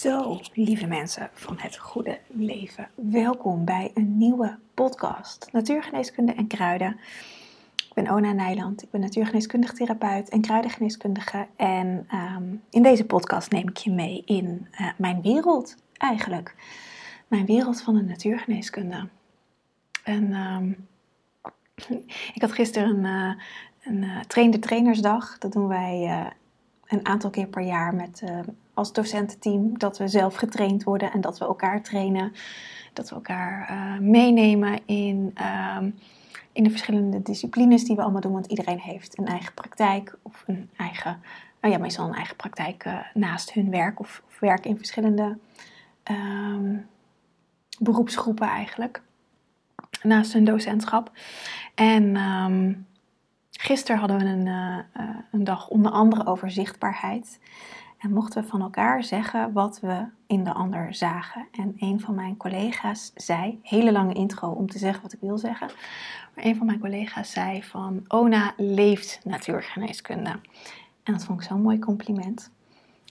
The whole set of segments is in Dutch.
Zo, lieve mensen van het goede leven, welkom bij een nieuwe podcast Natuurgeneeskunde en Kruiden. Ik ben Ona Nijland, ik ben natuurgeneeskundig therapeut en kruidengeneeskundige. En ehm, in deze podcast neem ik je mee in eh, mijn wereld eigenlijk. Mijn wereld van de natuurgeneeskunde. En ehm, ik had gisteren een, uh, een uh, trainde trainersdag. Dat doen wij een aantal keer per jaar met als docententeam dat we zelf getraind worden en dat we elkaar trainen. Dat we elkaar uh, meenemen in, uh, in de verschillende disciplines die we allemaal doen. Want iedereen heeft een eigen praktijk of een eigen, nou ja, meestal een eigen praktijk uh, naast hun werk of, of werk in verschillende um, beroepsgroepen eigenlijk. Naast hun docentschap. En um, gisteren hadden we een, uh, een dag onder andere over zichtbaarheid. En mochten we van elkaar zeggen wat we in de ander zagen. En een van mijn collega's zei, hele lange intro om te zeggen wat ik wil zeggen. Maar een van mijn collega's zei van, Ona leeft natuurgeneeskunde. En dat vond ik zo'n mooi compliment.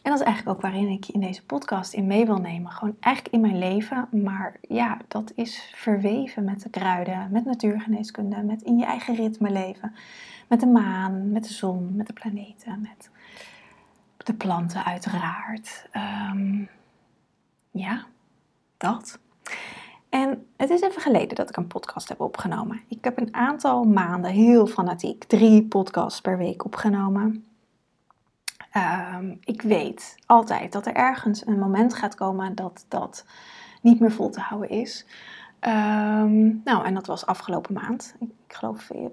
En dat is eigenlijk ook waarin ik in deze podcast in mee wil nemen. Gewoon eigenlijk in mijn leven. Maar ja, dat is verweven met de kruiden, met natuurgeneeskunde, met in je eigen ritme leven. Met de maan, met de zon, met de planeten, met de planten uiteraard. Um, ja, dat. En het is even geleden dat ik een podcast heb opgenomen. Ik heb een aantal maanden heel fanatiek drie podcasts per week opgenomen. Um, ik weet altijd dat er ergens een moment gaat komen dat dat niet meer vol te houden is. Um, nou, en dat was afgelopen maand. Ik, ik geloof uh,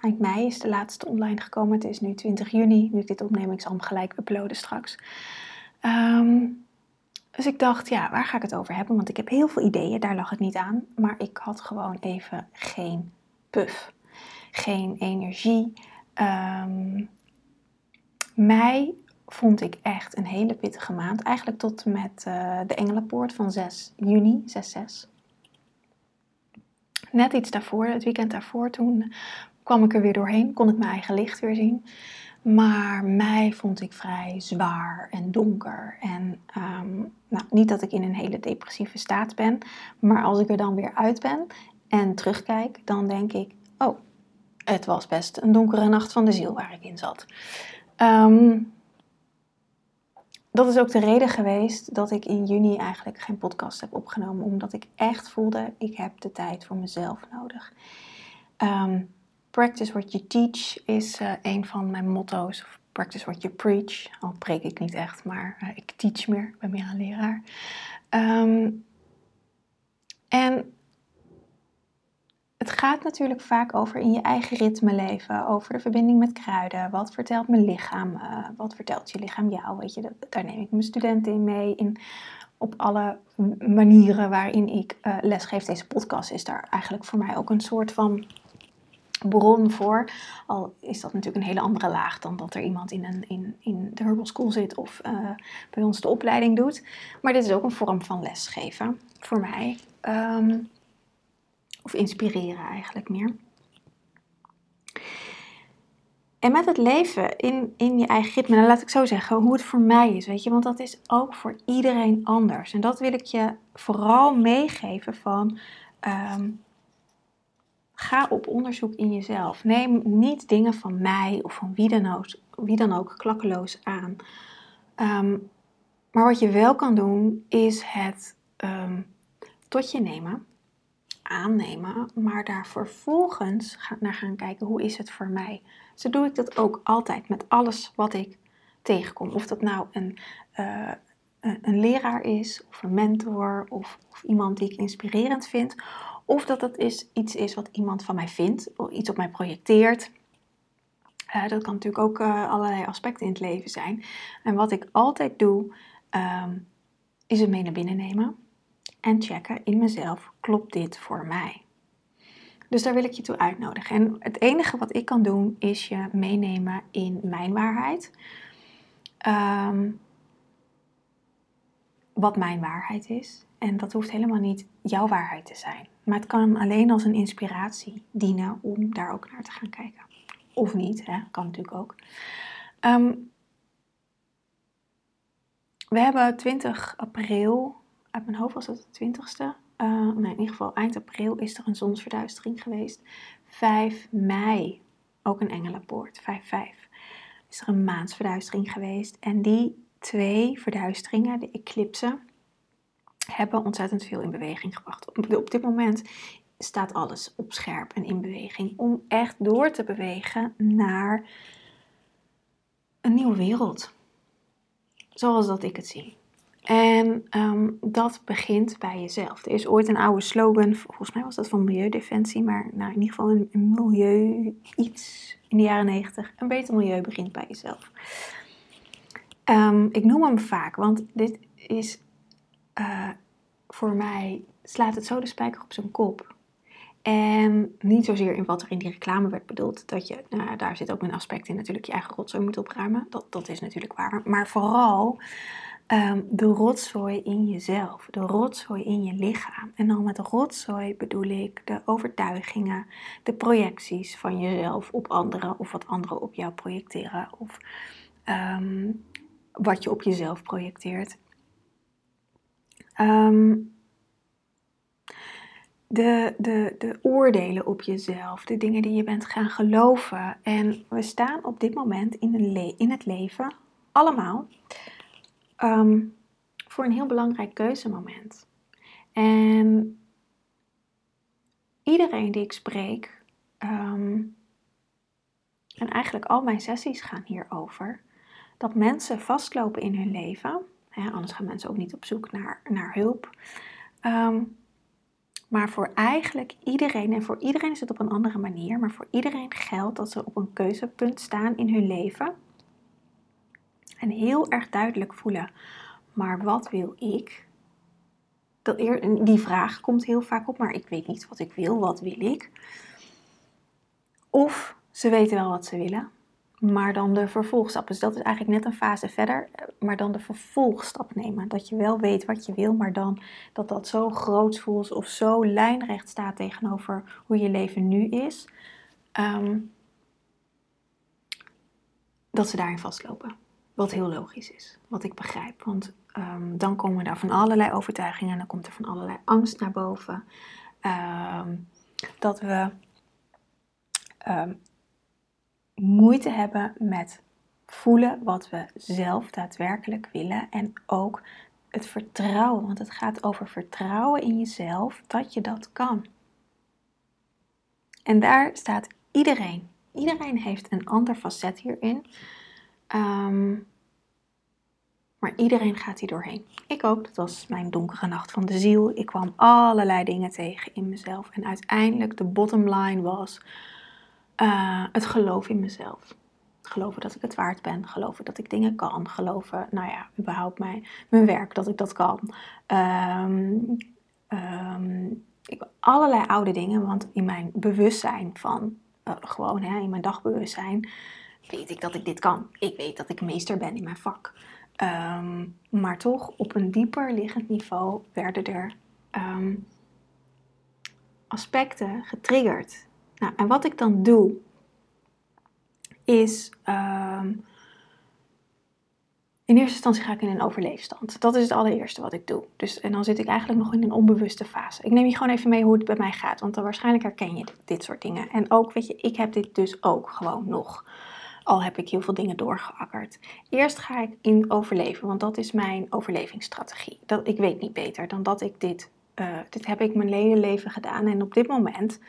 eind mei is de laatste online gekomen. Het is nu 20 juni. Nu ik dit opneem, ik zal hem gelijk uploaden straks. Um, dus ik dacht, ja, waar ga ik het over hebben? Want ik heb heel veel ideeën, daar lag het niet aan. Maar ik had gewoon even geen puff. Geen energie. Um, mei vond ik echt een hele pittige maand. Eigenlijk tot met uh, de Engelenpoort van 6 juni, 6-6 net iets daarvoor, het weekend daarvoor, toen kwam ik er weer doorheen, kon ik mijn eigen licht weer zien. Maar mei vond ik vrij zwaar en donker. En um, nou, niet dat ik in een hele depressieve staat ben, maar als ik er dan weer uit ben en terugkijk, dan denk ik: oh, het was best een donkere nacht van de ziel waar ik in zat. Um, dat is ook de reden geweest dat ik in juni eigenlijk geen podcast heb opgenomen. Omdat ik echt voelde, ik heb de tijd voor mezelf nodig. Um, practice what you teach is uh, een van mijn motto's. Of practice what you preach. Al preek ik niet echt, maar uh, ik teach meer. Ik ben meer een leraar. Um, en het gaat natuurlijk vaak over in je eigen ritme leven, over de verbinding met kruiden. Wat vertelt mijn lichaam? Uh, wat vertelt je lichaam jou? Weet je, dat, daar neem ik mijn studenten in mee. In, op alle manieren waarin ik uh, lesgeef. Deze podcast is daar eigenlijk voor mij ook een soort van bron voor. Al is dat natuurlijk een hele andere laag dan dat er iemand in, een, in, in de Herbal School zit of uh, bij ons de opleiding doet. Maar dit is ook een vorm van lesgeven voor mij. Um, of inspireren eigenlijk meer. En met het leven in, in je eigen ritme, nou laat ik zo zeggen, hoe het voor mij is, weet je, want dat is ook voor iedereen anders. En dat wil ik je vooral meegeven van, um, ga op onderzoek in jezelf. Neem niet dingen van mij of van wie dan ook, wie dan ook klakkeloos aan. Um, maar wat je wel kan doen, is het um, tot je nemen aannemen, maar daar vervolgens naar gaan kijken hoe is het voor mij. Zo doe ik dat ook altijd met alles wat ik tegenkom. Of dat nou een, uh, een leraar is, of een mentor, of, of, iemand die ik inspirerend vind. Of dat dat is, iets is wat iemand van mij vindt, of iets op mij projecteert. Uh, dat kan natuurlijk ook allerlei aspecten in het leven zijn. En wat ik altijd doe, um, is het mee naar binnen nemen en checken in mezelf, klopt dit voor mij? Dus daar wil ik je toe uitnodigen. En het enige wat ik kan doen is je meenemen in mijn waarheid. Um, wat mijn waarheid is. En dat hoeft helemaal niet jouw waarheid te zijn. Maar het kan alleen als een inspiratie dienen om daar ook naar te gaan kijken. Of niet, hè? kan natuurlijk ook. Um, we hebben 20 april, uit mijn hoofd was het de 20ste. Uh, nee, in ieder geval eind april is er een zonsverduistering geweest. 5 mei, ook een engelenpoort, 5-5. Is er een maansverduistering geweest. En die twee verduisteringen, de eclipsen, hebben ontzettend veel in beweging gebracht. Op, op dit moment staat alles op scherp en in beweging om echt door te bewegen naar een nieuwe wereld. Zoals dat ik het zie. En ehm, dat begint bij jezelf. Er is ooit een oude slogan, volgens mij was dat van Milieudefensie, maar nou, in ieder geval een, milieu iets in de jaren negentig. Een beter milieu begint bij jezelf. Ehm, ik noem hem vaak, want dit is uh, voor mij slaat het zo de spijker op zijn kop. En niet zozeer in wat er in die reclame werd bedoeld. Dat je, nou, daar zit ook een aspect in natuurlijk, je eigen rotzooi moet opruimen. Dat, dat is natuurlijk waar. Maar vooral ehm, de rotzooi in jezelf. De rotzooi in je lichaam. En dan met rotzooi bedoel ik de overtuigingen, de projecties van jezelf op anderen. Of wat anderen op jou projecteren. Of ehm, wat je op jezelf projecteert. Um, de, de, de oordelen op jezelf, de dingen die je bent gaan geloven. En we staan op dit moment in, een in het leven allemaal ehm, voor een heel belangrijk keuzemoment. En iedereen die ik spreek, ehm, en eigenlijk al mijn sessies gaan hierover, dat mensen vastlopen in hun leven. Hè, anders gaan mensen ook niet op zoek naar, naar hulp. Ehm, maar voor eigenlijk iedereen, en voor iedereen is het op een andere manier, maar voor iedereen geldt dat ze op een keuzepunt staan in hun leven. En heel erg duidelijk voelen, maar wat wil ik? Die vraag komt heel vaak op, maar ik weet niet wat ik wil, wat wil ik? Of ze weten wel wat ze willen, maar dan de vervolgstap. Dus dat is eigenlijk net een fase verder, maar dan de vervolgstap nemen. Dat je wel weet wat je wil, maar dan dat dat zo groot voelt of zo lijnrecht staat tegenover hoe je leven nu is. Ehm, dat ze daarin vastlopen. Wat heel logisch is, wat ik begrijp. Want um, dan komen daar van allerlei overtuigingen en dan komt er van allerlei angst naar boven. Ehm, dat we moeite hebben met voelen wat we zelf daadwerkelijk willen en ook het vertrouwen, want het gaat over vertrouwen in jezelf dat je dat kan. En daar staat iedereen. Iedereen heeft een ander facet hierin. Ehm, maar iedereen gaat hier doorheen. Ik ook. Dat was mijn donkere nacht van de ziel. Ik kwam allerlei dingen tegen in mezelf. En uiteindelijk de bottom line was uh, het geloof in mezelf. Geloven dat ik het waard ben. Geloven dat ik dingen kan. Geloven, nou ja, überhaupt mijn, mijn werk, dat ik dat kan. Um, ik, allerlei oude dingen, want in mijn bewustzijn van, uh, gewoon hè, in mijn dagbewustzijn, weet ik dat ik dit kan. Ik weet dat ik meester ben in mijn vak. Um, maar toch, op een dieper liggend niveau werden er aspecten getriggerd nou, en wat ik dan doe, is ehm, in eerste instantie ga ik in een overleefstand. Dat is het allereerste wat ik doe. Dus, en dan zit ik eigenlijk nog in een onbewuste fase. Ik neem je gewoon even mee hoe het bij mij gaat, want dan waarschijnlijk herken je dit, soort dingen. En ook, weet je, ik heb dit dus ook gewoon nog. Al heb ik heel veel dingen doorgeakkerd. Eerst ga ik in overleven, want dat is mijn overlevingsstrategie. Dat, ik weet niet beter dan dat ik dit, uh, dit heb ik mijn hele leven gedaan. En op dit moment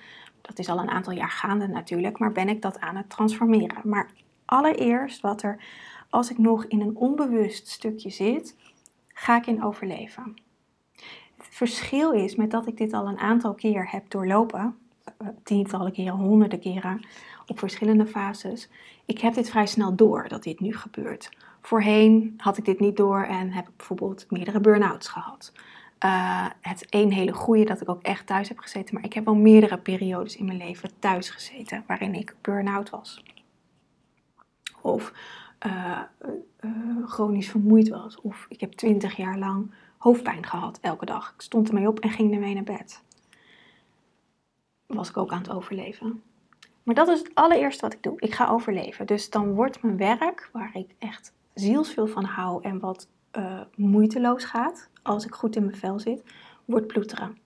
dat is al een aantal jaar gaande natuurlijk, maar ben ik dat aan het transformeren. Maar allereerst wat er, als ik nog in een onbewust stukje zit, ga ik in overleven. Het verschil is met dat ik dit al een aantal keer heb doorlopen, eh, tientallen keren, honderden keren, op verschillende fases. Ik heb dit vrij snel door dat dit nu gebeurt. Voorheen had ik dit niet door en heb ik bijvoorbeeld meerdere burn-outs gehad. Uh, het één hele goede dat ik ook echt thuis heb gezeten. Maar ik heb al meerdere periodes in mijn leven thuis gezeten waarin ik burn-out was. Of uh, uh, chronisch vermoeid was. Of ik heb twintig jaar lang hoofdpijn gehad elke dag. Ik stond ermee op en ging ermee naar bed. Was ik ook aan het overleven. Maar dat is het allereerste wat ik doe. Ik ga overleven. Dus dan wordt mijn werk, waar ik echt zielsveel van hou en wat uh, moeiteloos gaat, als ik goed in mijn vel zit, wordt ploeteren.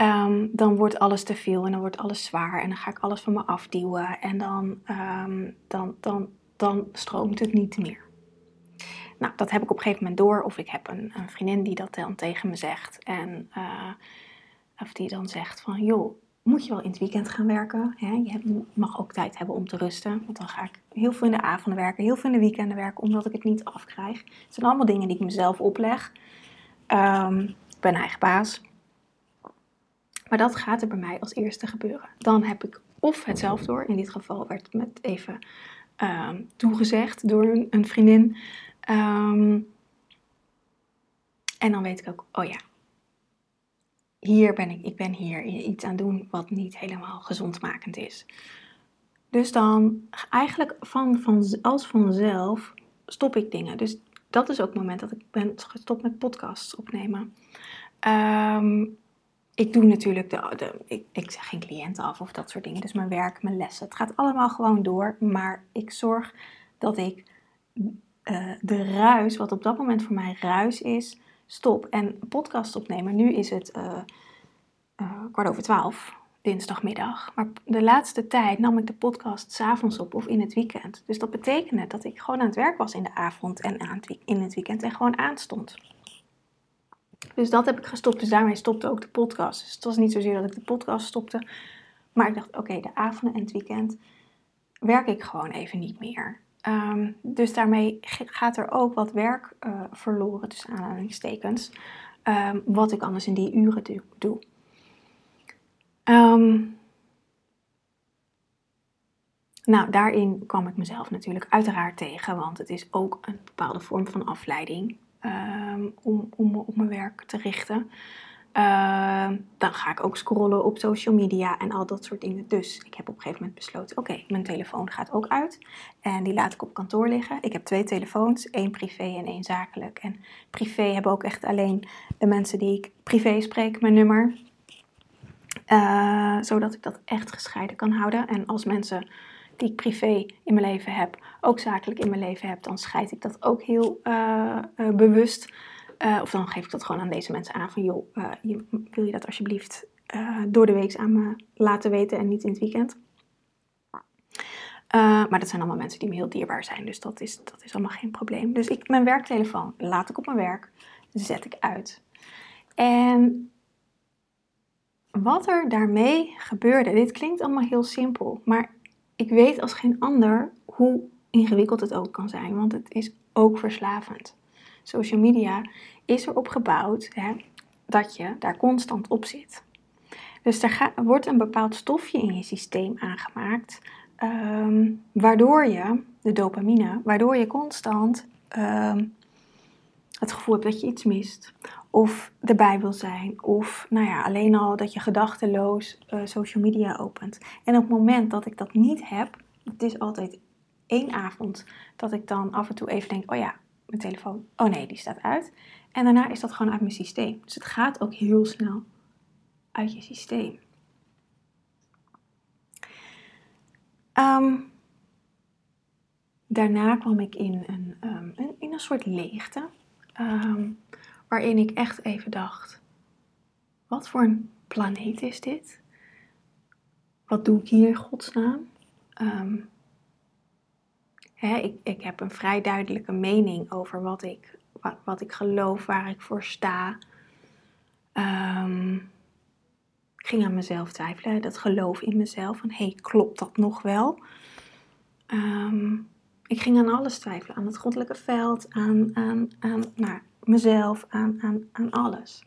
Um, dan wordt alles te veel en dan wordt alles zwaar en dan ga ik alles van me afduwen en dan, um, dan, dan, dan stroomt het niet meer. Nou, dat heb ik op een gegeven moment door. Of ik heb een, een vriendin die dat dan tegen me zegt. En, uh, of die dan zegt van, joh, moet je wel in het weekend gaan werken. Hè? Je mag ook tijd hebben om te rusten. Want dan ga ik heel veel in de avonden werken, heel veel in de weekenden werken, omdat ik het niet afkrijg. Het zijn allemaal dingen die ik mezelf opleg. Um, ik ben eigen baas. Maar dat gaat er bij mij als eerste gebeuren. Dan heb ik of het zelf door. In dit geval werd het met even um, toegezegd door een, vriendin. Um, en dan weet ik ook, oh ja, hier ben ik, ik ben hier iets aan doen wat niet helemaal gezondmakend is. Dus dan eigenlijk van, van, als vanzelf stop ik dingen. Dus dat is ook het moment dat ik ben gestopt met podcasts opnemen. Um, ik doe natuurlijk, de, ik, ik zeg geen cliënten af of dat soort dingen. Dus mijn werk, mijn lessen. Het gaat allemaal gewoon door. Maar ik zorg dat ik uh, de ruis, wat op dat moment voor mij ruis is, stop. En podcast opnemen, nu is het uh, uh, kwart over twaalf, dinsdagmiddag. Maar de laatste tijd nam ik de podcast s'avonds op of in het weekend. Dus dat betekende dat ik gewoon aan het werk was in de avond en aan het, in het weekend en gewoon aanstond. Dus dat heb ik gestopt. Dus daarmee stopte ook de podcast. Dus het was niet zozeer dat ik de podcast stopte. Maar ik dacht, oké, de avonden en het weekend werk ik gewoon even niet meer. Um, dus daarmee gaat er ook wat werk uh, verloren, tussen aanhalingstekens. Um, wat ik anders in die uren doe. Um, nou, daarin kwam ik mezelf natuurlijk uiteraard tegen, want het is ook een bepaalde vorm van afleiding. Ehm, om, om me op mijn werk te richten. Ehm, dan ga ik ook scrollen op social media en al dat soort dingen. Dus ik heb op een gegeven moment besloten: oké, mijn telefoon gaat ook uit. En die laat ik op kantoor liggen. Ik heb twee telefoons, één privé en één zakelijk. En privé hebben ook echt alleen de mensen die ik privé spreek, mijn nummer. Uh, zodat ik dat echt gescheiden kan houden. En als mensen die ik privé in mijn leven heb, ook zakelijk in mijn leven heb, dan scheid ik dat ook heel uh, uh, bewust. Uh, of dan geef ik dat gewoon aan deze mensen aan van joh, je, wil je dat alsjeblieft door de week aan me laten weten en niet in het weekend. maar dat zijn allemaal mensen die me heel dierbaar zijn, dus dat is, dat is allemaal geen probleem. Dus ik, mijn werktelefoon laat ik op mijn werk, zet ik uit. En wat er daarmee gebeurde, dit klinkt allemaal heel simpel, maar ik weet als geen ander hoe ingewikkeld het ook kan zijn, want het is ook verslavend. Social media is erop gebouwd hè, dat je daar constant op zit. Dus er wordt een bepaald stofje in je systeem aangemaakt, ehm, waardoor je, de dopamine, waardoor je constant ehm, het gevoel hebt dat je iets mist. Of erbij wil zijn. Of nou ja, alleen al dat je gedachteloos uh, social media opent. En op het moment dat ik dat niet heb, het is altijd één avond dat ik dan af en toe even denk: oh ja, mijn telefoon. Oh nee, die staat uit. En daarna is dat gewoon uit mijn systeem. Dus het gaat ook heel snel uit je systeem. Um, daarna kwam ik in een, um, in een soort leegte. Um, waarin ik echt even dacht: wat voor een planeet is dit? Wat doe ik hier in godsnaam? Um, ik, ik heb een vrij duidelijke mening over wat ik, wat, ik geloof, waar ik voor sta. Um, ik ging aan mezelf twijfelen, dat geloof in mezelf. Van hey, klopt dat nog wel? Um, ik ging aan alles twijfelen, aan het goddelijke veld, aan, aan, aan nou, mezelf, aan, aan, aan alles.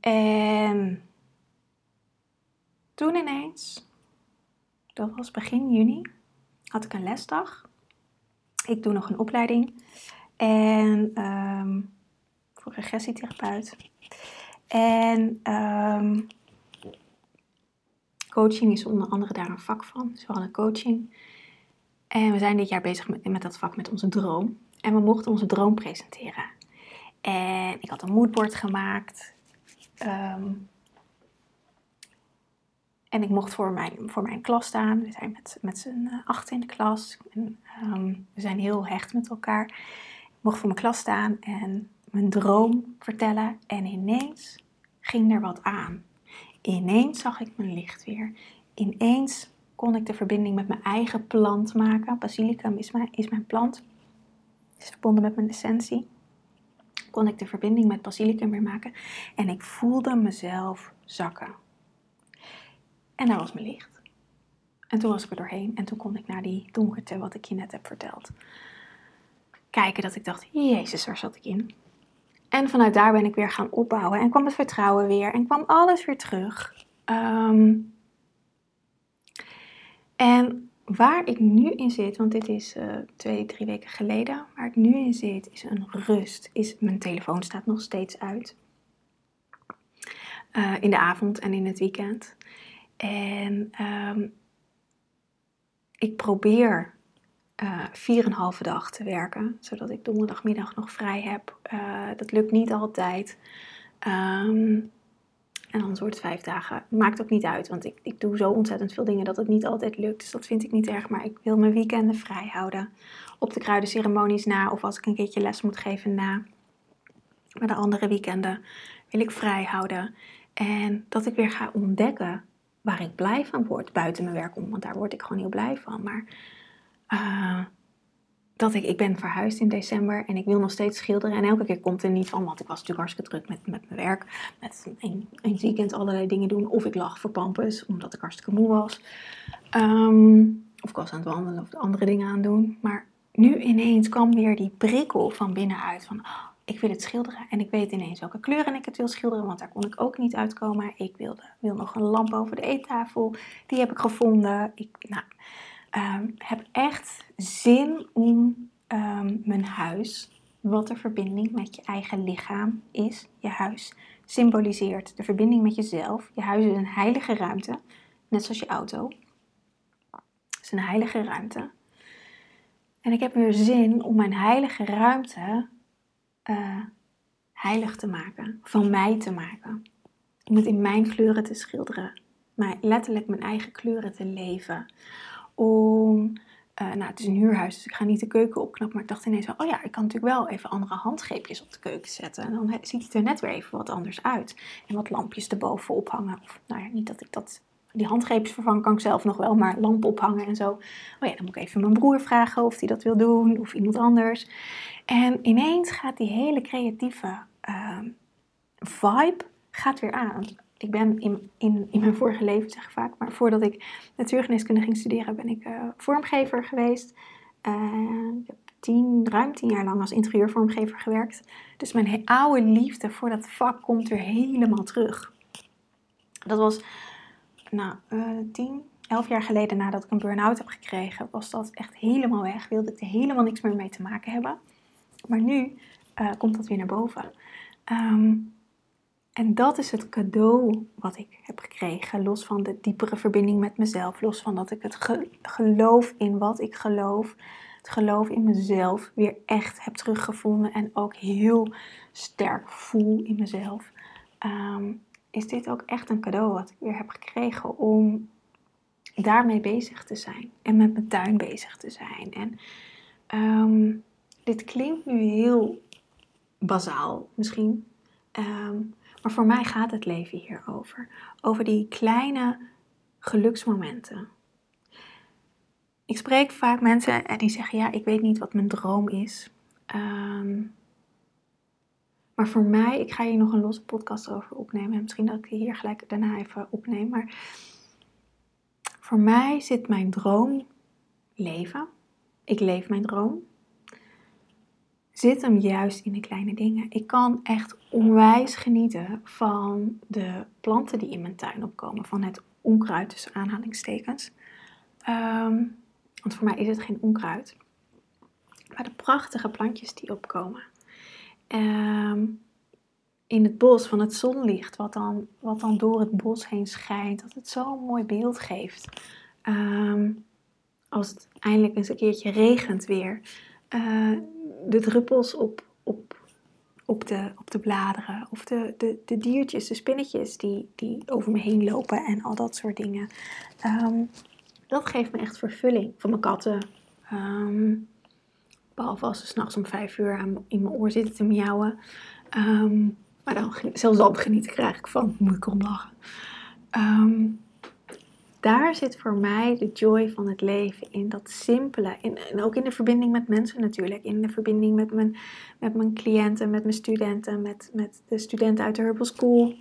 En toen ineens, dat was begin juni, had ik een lesdag. Ik doe nog een opleiding en um, voor regressietherapeut. En um, coaching is onder andere daar een vak van. Dus we hadden coaching. En we zijn dit jaar bezig met, dat vak met onze droom. En we mochten onze droom presenteren. En ik had een moodboard gemaakt. Um, en ik mocht voor mijn, voor mijn klas staan. We zijn met, met z'n uh, acht in de klas. En, ehm, we zijn heel hecht met elkaar. Ik mocht voor mijn klas staan en mijn droom vertellen. En ineens ging er wat aan. Ineens zag ik mijn licht weer. Ineens kon ik de verbinding met mijn eigen plant maken. Basilicum is mijn, is mijn plant. Is verbonden met mijn essentie. Kon ik de verbinding met basilicum weer maken. En ik voelde mezelf zakken. En daar was mijn licht. En toen was ik er doorheen. En toen kon ik naar die donkerte, wat ik je net heb verteld, kijken. Dat ik dacht, Jezus, waar zat ik in? En vanuit daar ben ik weer gaan opbouwen. En kwam het vertrouwen weer. En kwam alles weer terug. Ehm, en waar ik nu in zit, want dit is uh, twee, drie weken geleden. Waar ik nu in zit, is een rust. Is, mijn telefoon staat nog steeds uit. Uh, in de avond en in het weekend. En um, ik probeer uh, vier en dag te werken, zodat ik donderdagmiddag nog vrij heb. Uh, dat lukt niet altijd. Um, en dan wordt het vijf dagen. Maakt ook niet uit, want ik, ik doe zo ontzettend veel dingen dat het niet altijd lukt. Dus dat vind ik niet erg, maar ik wil mijn weekenden vrij houden. Op de kruidenceremonies na, of als ik een keertje les moet geven na. Maar de andere weekenden wil ik vrij houden. En dat ik weer ga ontdekken waar ik blij van word buiten mijn werk om. Want daar word ik gewoon heel blij van. Maar uh, dat ik, ik ben verhuisd in december en ik wil nog steeds schilderen. En elke keer komt er niet van, want ik was natuurlijk hartstikke druk met, met mijn werk. Met een, een weekend allerlei dingen doen. Of ik lag voor pampus, omdat ik hartstikke moe was. Um, of ik was aan het wandelen of andere dingen aan doen. Maar nu ineens kwam weer die prikkel van binnenuit. Van, ik wil het schilderen. En ik weet ineens welke kleuren ik het wil schilderen, want daar kon ik ook niet uitkomen. Ik wilde, wil nog een lamp over de eettafel. Die heb ik gevonden. Ik nou, um, heb echt zin om um, mijn huis, wat de verbinding met je eigen lichaam is, je huis symboliseert de verbinding met jezelf. Je huis is een heilige ruimte, net zoals je auto. Het is een heilige ruimte. En ik heb weer zin om mijn heilige ruimte uh, heilig te maken, van mij te maken. Om het in mijn kleuren te schilderen, maar letterlijk mijn eigen kleuren te leven. Om, uh, nou het is een huurhuis, dus ik ga niet de keuken opknappen, maar ik dacht ineens oh ja, ik kan natuurlijk wel even andere handgreepjes op de keuken zetten. En dan ziet het er net weer even wat anders uit. En wat lampjes erboven ophangen. Of, nou ja, niet dat ik dat die handgreepjes vervangen kan ik zelf nog wel, maar lampen ophangen en zo. Oh ja, dan moet ik even mijn broer vragen of hij dat wil doen, of iemand anders. En ineens gaat die hele creatieve uh, vibe gaat weer aan. Ik ben in, in, in mijn vorige leven, zeg vaak, maar voordat ik natuurgeneeskunde ging studeren, ben ik uh, vormgever geweest. Ik heb tien, ruim tien jaar lang als interieurvormgever gewerkt. Dus mijn oude liefde voor dat vak komt weer helemaal terug. Dat was nou, uh, tien, elf jaar geleden nadat ik een burn-out heb gekregen, was dat echt helemaal weg. Wilde ik er helemaal niks meer mee te maken hebben. Maar nu uh, komt dat weer naar boven. Um, en dat is het cadeau wat ik heb gekregen. Los van de diepere verbinding met mezelf. Los van dat ik het ge geloof in wat ik geloof. Het geloof in mezelf weer echt heb teruggevonden. En ook heel sterk voel in mezelf. Um, is dit ook echt een cadeau wat ik weer heb gekregen om daarmee bezig te zijn. En met mijn tuin bezig te zijn. En um, dit klinkt nu heel bazaal misschien. Um, maar voor mij gaat het leven hierover. Over die kleine geluksmomenten. Ik spreek vaak mensen en die zeggen: Ja, ik weet niet wat mijn droom is. Um, maar voor mij, ik ga hier nog een losse podcast over opnemen. En misschien dat ik die hier gelijk daarna even opneem. Maar voor mij zit mijn droom leven. Ik leef mijn droom. Zit hem juist in de kleine dingen. Ik kan echt onwijs genieten van de planten die in mijn tuin opkomen. Van het onkruid tussen aanhalingstekens. Um, want voor mij is het geen onkruid. Maar de prachtige plantjes die opkomen. Um, in het bos van het zonlicht, wat dan, wat dan door het bos heen schijnt, dat het zo'n mooi beeld geeft. Um, als het eindelijk eens een keertje regent weer, uh, de druppels op, op, op de, op de bladeren. Of de, de, de diertjes, de spinnetjes die, die over me heen lopen en al dat soort dingen. Ehm, dat geeft me echt vervulling. Van mijn katten. Ehm, behalve als ze s'nachts om vijf uur aan, in mijn oor zitten te miauwen. Ehm, maar dan, zelfs dan geniet ik van. Moet ik om lachen. daar zit voor mij de joy van het leven. In dat simpele. En ook in de verbinding met mensen natuurlijk. In de verbinding met mijn, met mijn cliënten, met mijn studenten. Met, met de studenten uit de Herbal School.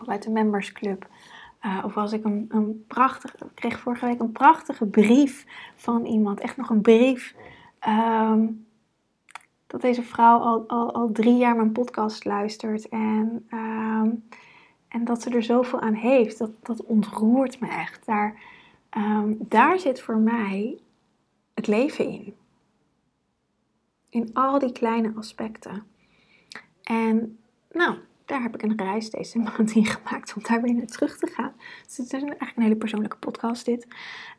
Of uit de Members Club. Uh, of als ik een, een prachtige, ik kreeg vorige week een prachtige brief van iemand, echt nog een brief. Ehm, dat deze vrouw al, al, al drie jaar mijn podcast luistert en, ehm, en dat ze er zoveel aan heeft. Dat, dat ontroert me echt. Daar, ehm, daar zit voor mij het leven in. In al die kleine aspecten. En nou, daar heb ik een reis deze maand in gemaakt om daar weer naar terug te gaan. Dus het is eigenlijk een hele persoonlijke podcast dit.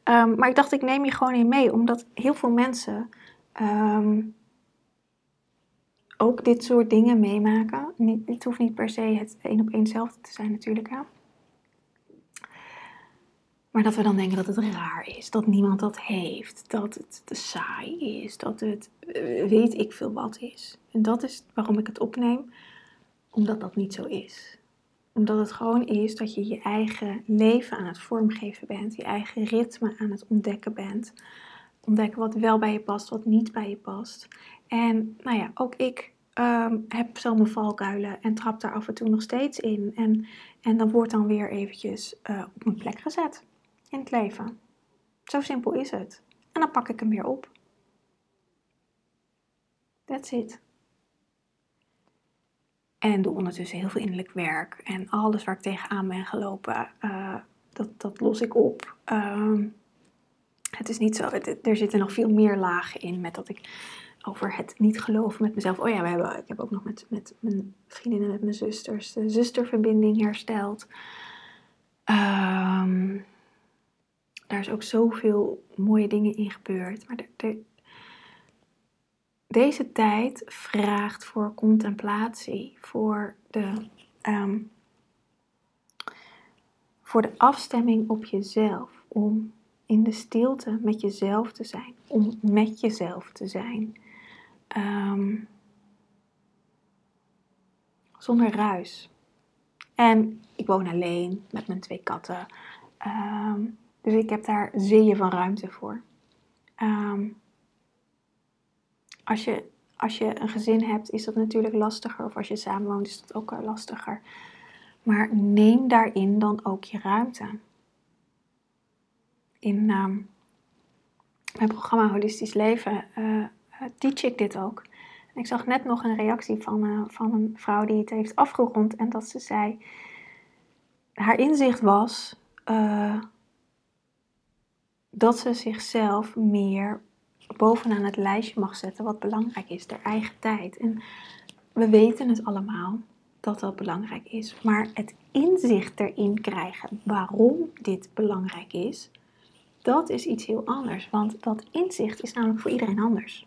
Maar ik dacht, ik neem je gewoon in mee, omdat heel veel mensen ehm, ook dit soort dingen meemaken. Het hoeft niet per se het één op één te zijn natuurlijk. Hè? Maar dat we dan denken dat het raar is, dat niemand dat heeft, dat het te saai is, dat het eh, weet ik veel wat is. En dat is waarom ik het opneem omdat dat niet zo is. Omdat het gewoon is dat je je eigen leven aan het vormgeven bent, je eigen ritme aan het ontdekken bent. Ontdekken wat wel bij je past, wat niet bij je past. En nou ja, ook ik um, heb zo mijn valkuilen en trap daar af en toe nog steeds in. En, en dan wordt dan weer eventjes uh, op mijn plek gezet in het leven. Zo simpel is het. En dan pak ik hem weer op. That's it. En doe ondertussen heel veel innerlijk werk. En alles waar ik tegenaan ben gelopen, uh, dat, dat los ik op. Um, het is niet zo, er zitten nog veel meer lagen in met dat ik over het niet geloven met mezelf. Oh ja, we hebben, ik heb ook nog met, met mijn vriendinnen, met mijn zusters, de zusterverbinding hersteld. Um, daar is ook zoveel mooie dingen in gebeurd. Maar er, deze tijd vraagt voor contemplatie, voor de, um, voor de afstemming op jezelf, om in de stilte met jezelf te zijn, om met jezelf te zijn. Um, zonder ruis. En ik woon alleen met mijn twee katten. Um, dus ik heb daar zeeën van ruimte voor. Um, als je, als je een gezin hebt, is dat natuurlijk lastiger. Of als je samenwoont, is dat ook lastiger. Maar neem daarin dan ook je ruimte. In uh, mijn programma Holistisch Leven uh, teach ik dit ook. Ik zag net nog een reactie van, uh, van een vrouw die het heeft afgerond. En dat ze zei, haar inzicht was dat ze zichzelf meer bovenaan het lijstje mag zetten wat belangrijk is, de eigen tijd. En we weten het allemaal dat dat belangrijk is, maar het inzicht erin krijgen waarom dit belangrijk is, dat is iets heel anders, want dat inzicht is namelijk voor iedereen anders.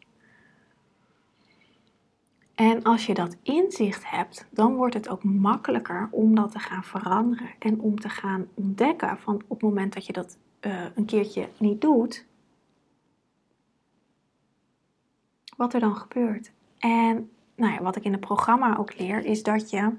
En als je dat inzicht hebt, dan wordt het ook makkelijker om dat te gaan veranderen en om te gaan ontdekken van op het moment dat je dat uh, een keertje niet doet, wat er dan gebeurt. En nou ja, wat ik in het programma ook leer, is dat je,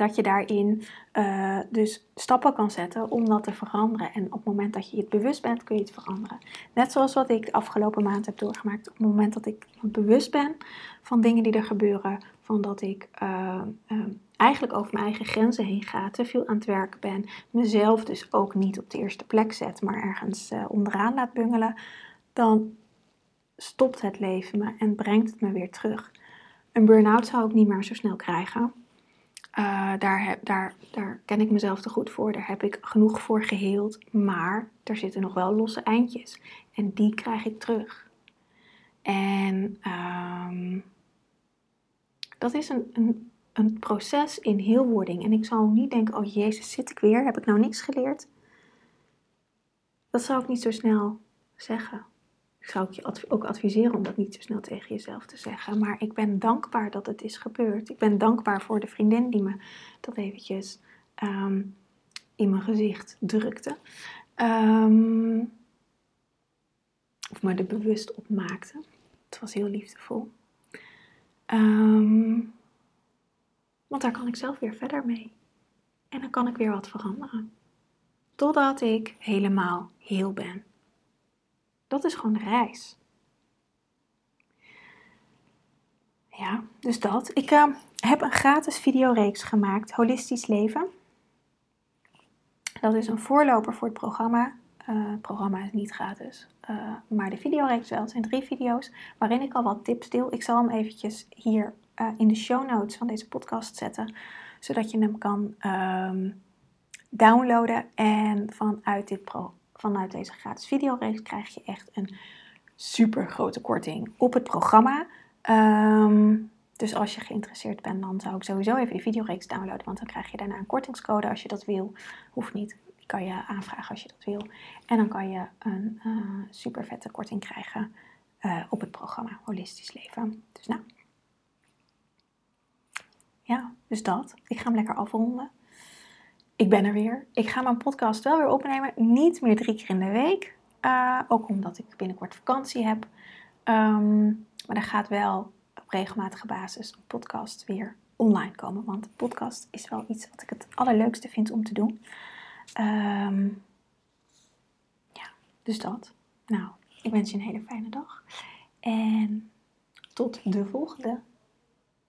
dat je daarin uh, dus stappen kan zetten om dat te veranderen. En op het moment dat je het bewust bent, kun je het veranderen. Net zoals wat ik de afgelopen maand heb doorgemaakt. Op het moment dat ik bewust ben van dingen die er gebeuren, van dat ik uh, uh, eigenlijk over mijn eigen grenzen heen ga, te veel aan het werk ben, mezelf dus ook niet op de eerste plek zet, maar ergens onderaan laat bungelen, dan stopt het leven me en brengt het me weer terug. Een burn-out zou ik niet meer zo snel krijgen. Uh, daar, heb, daar, daar ken ik mezelf te goed voor. Daar heb ik genoeg voor geheeld. Maar er zitten nog wel losse eindjes. En die krijg ik terug. En um, dat is een, een, een proces in heelwording. En ik zal niet denken: oh jezus, zit ik weer? Heb ik nou niks geleerd? Dat zou ik niet zo snel zeggen. Zou ik je ook adviseren om dat niet zo snel tegen jezelf te zeggen. Maar ik ben dankbaar dat het is gebeurd. Ik ben dankbaar voor de vriendin die me dat eventjes ehm, in mijn gezicht drukte. Um, of me er bewust op maakte. Het was heel liefdevol. Um, want daar kan ik zelf weer verder mee. En dan kan ik weer wat veranderen. Totdat ik helemaal heel ben. Dat is gewoon reis. Ja, dus dat. Ik uh, heb een gratis videoreeks gemaakt, Holistisch Leven. Dat is een voorloper voor het programma. Uh, het programma is niet gratis, uh, maar de videoreeks wel. Het zijn drie video's waarin ik al wat tips deel. Ik zal hem eventjes hier in de show notes van deze podcast zetten, zodat je hem kan um, downloaden. En vanuit, dit pro vanuit deze gratis videoreeks krijg je echt een super grote korting op het programma. Um, dus als je geïnteresseerd bent, dan zou ik sowieso even die videoreeks downloaden. Want dan krijg je daarna een kortingscode als je dat wil. Hoeft niet. Die kan je aanvragen als je dat wil. En dan kan je een uh, super vette korting krijgen uh, op het programma Holistisch Leven. Dus nou. Ja, dus dat. Ik ga hem lekker afronden ik ben er weer. Ik ga mijn podcast wel weer opnemen. Niet meer drie keer in de week. Uh, ook omdat ik binnenkort vakantie heb. Um, maar er gaat wel op regelmatige basis een podcast weer online komen. Want podcast is wel iets wat ik het allerleukste vind om te doen. Um, ja, dus dat. Nou, ik wens je een hele fijne dag. En tot de volgende.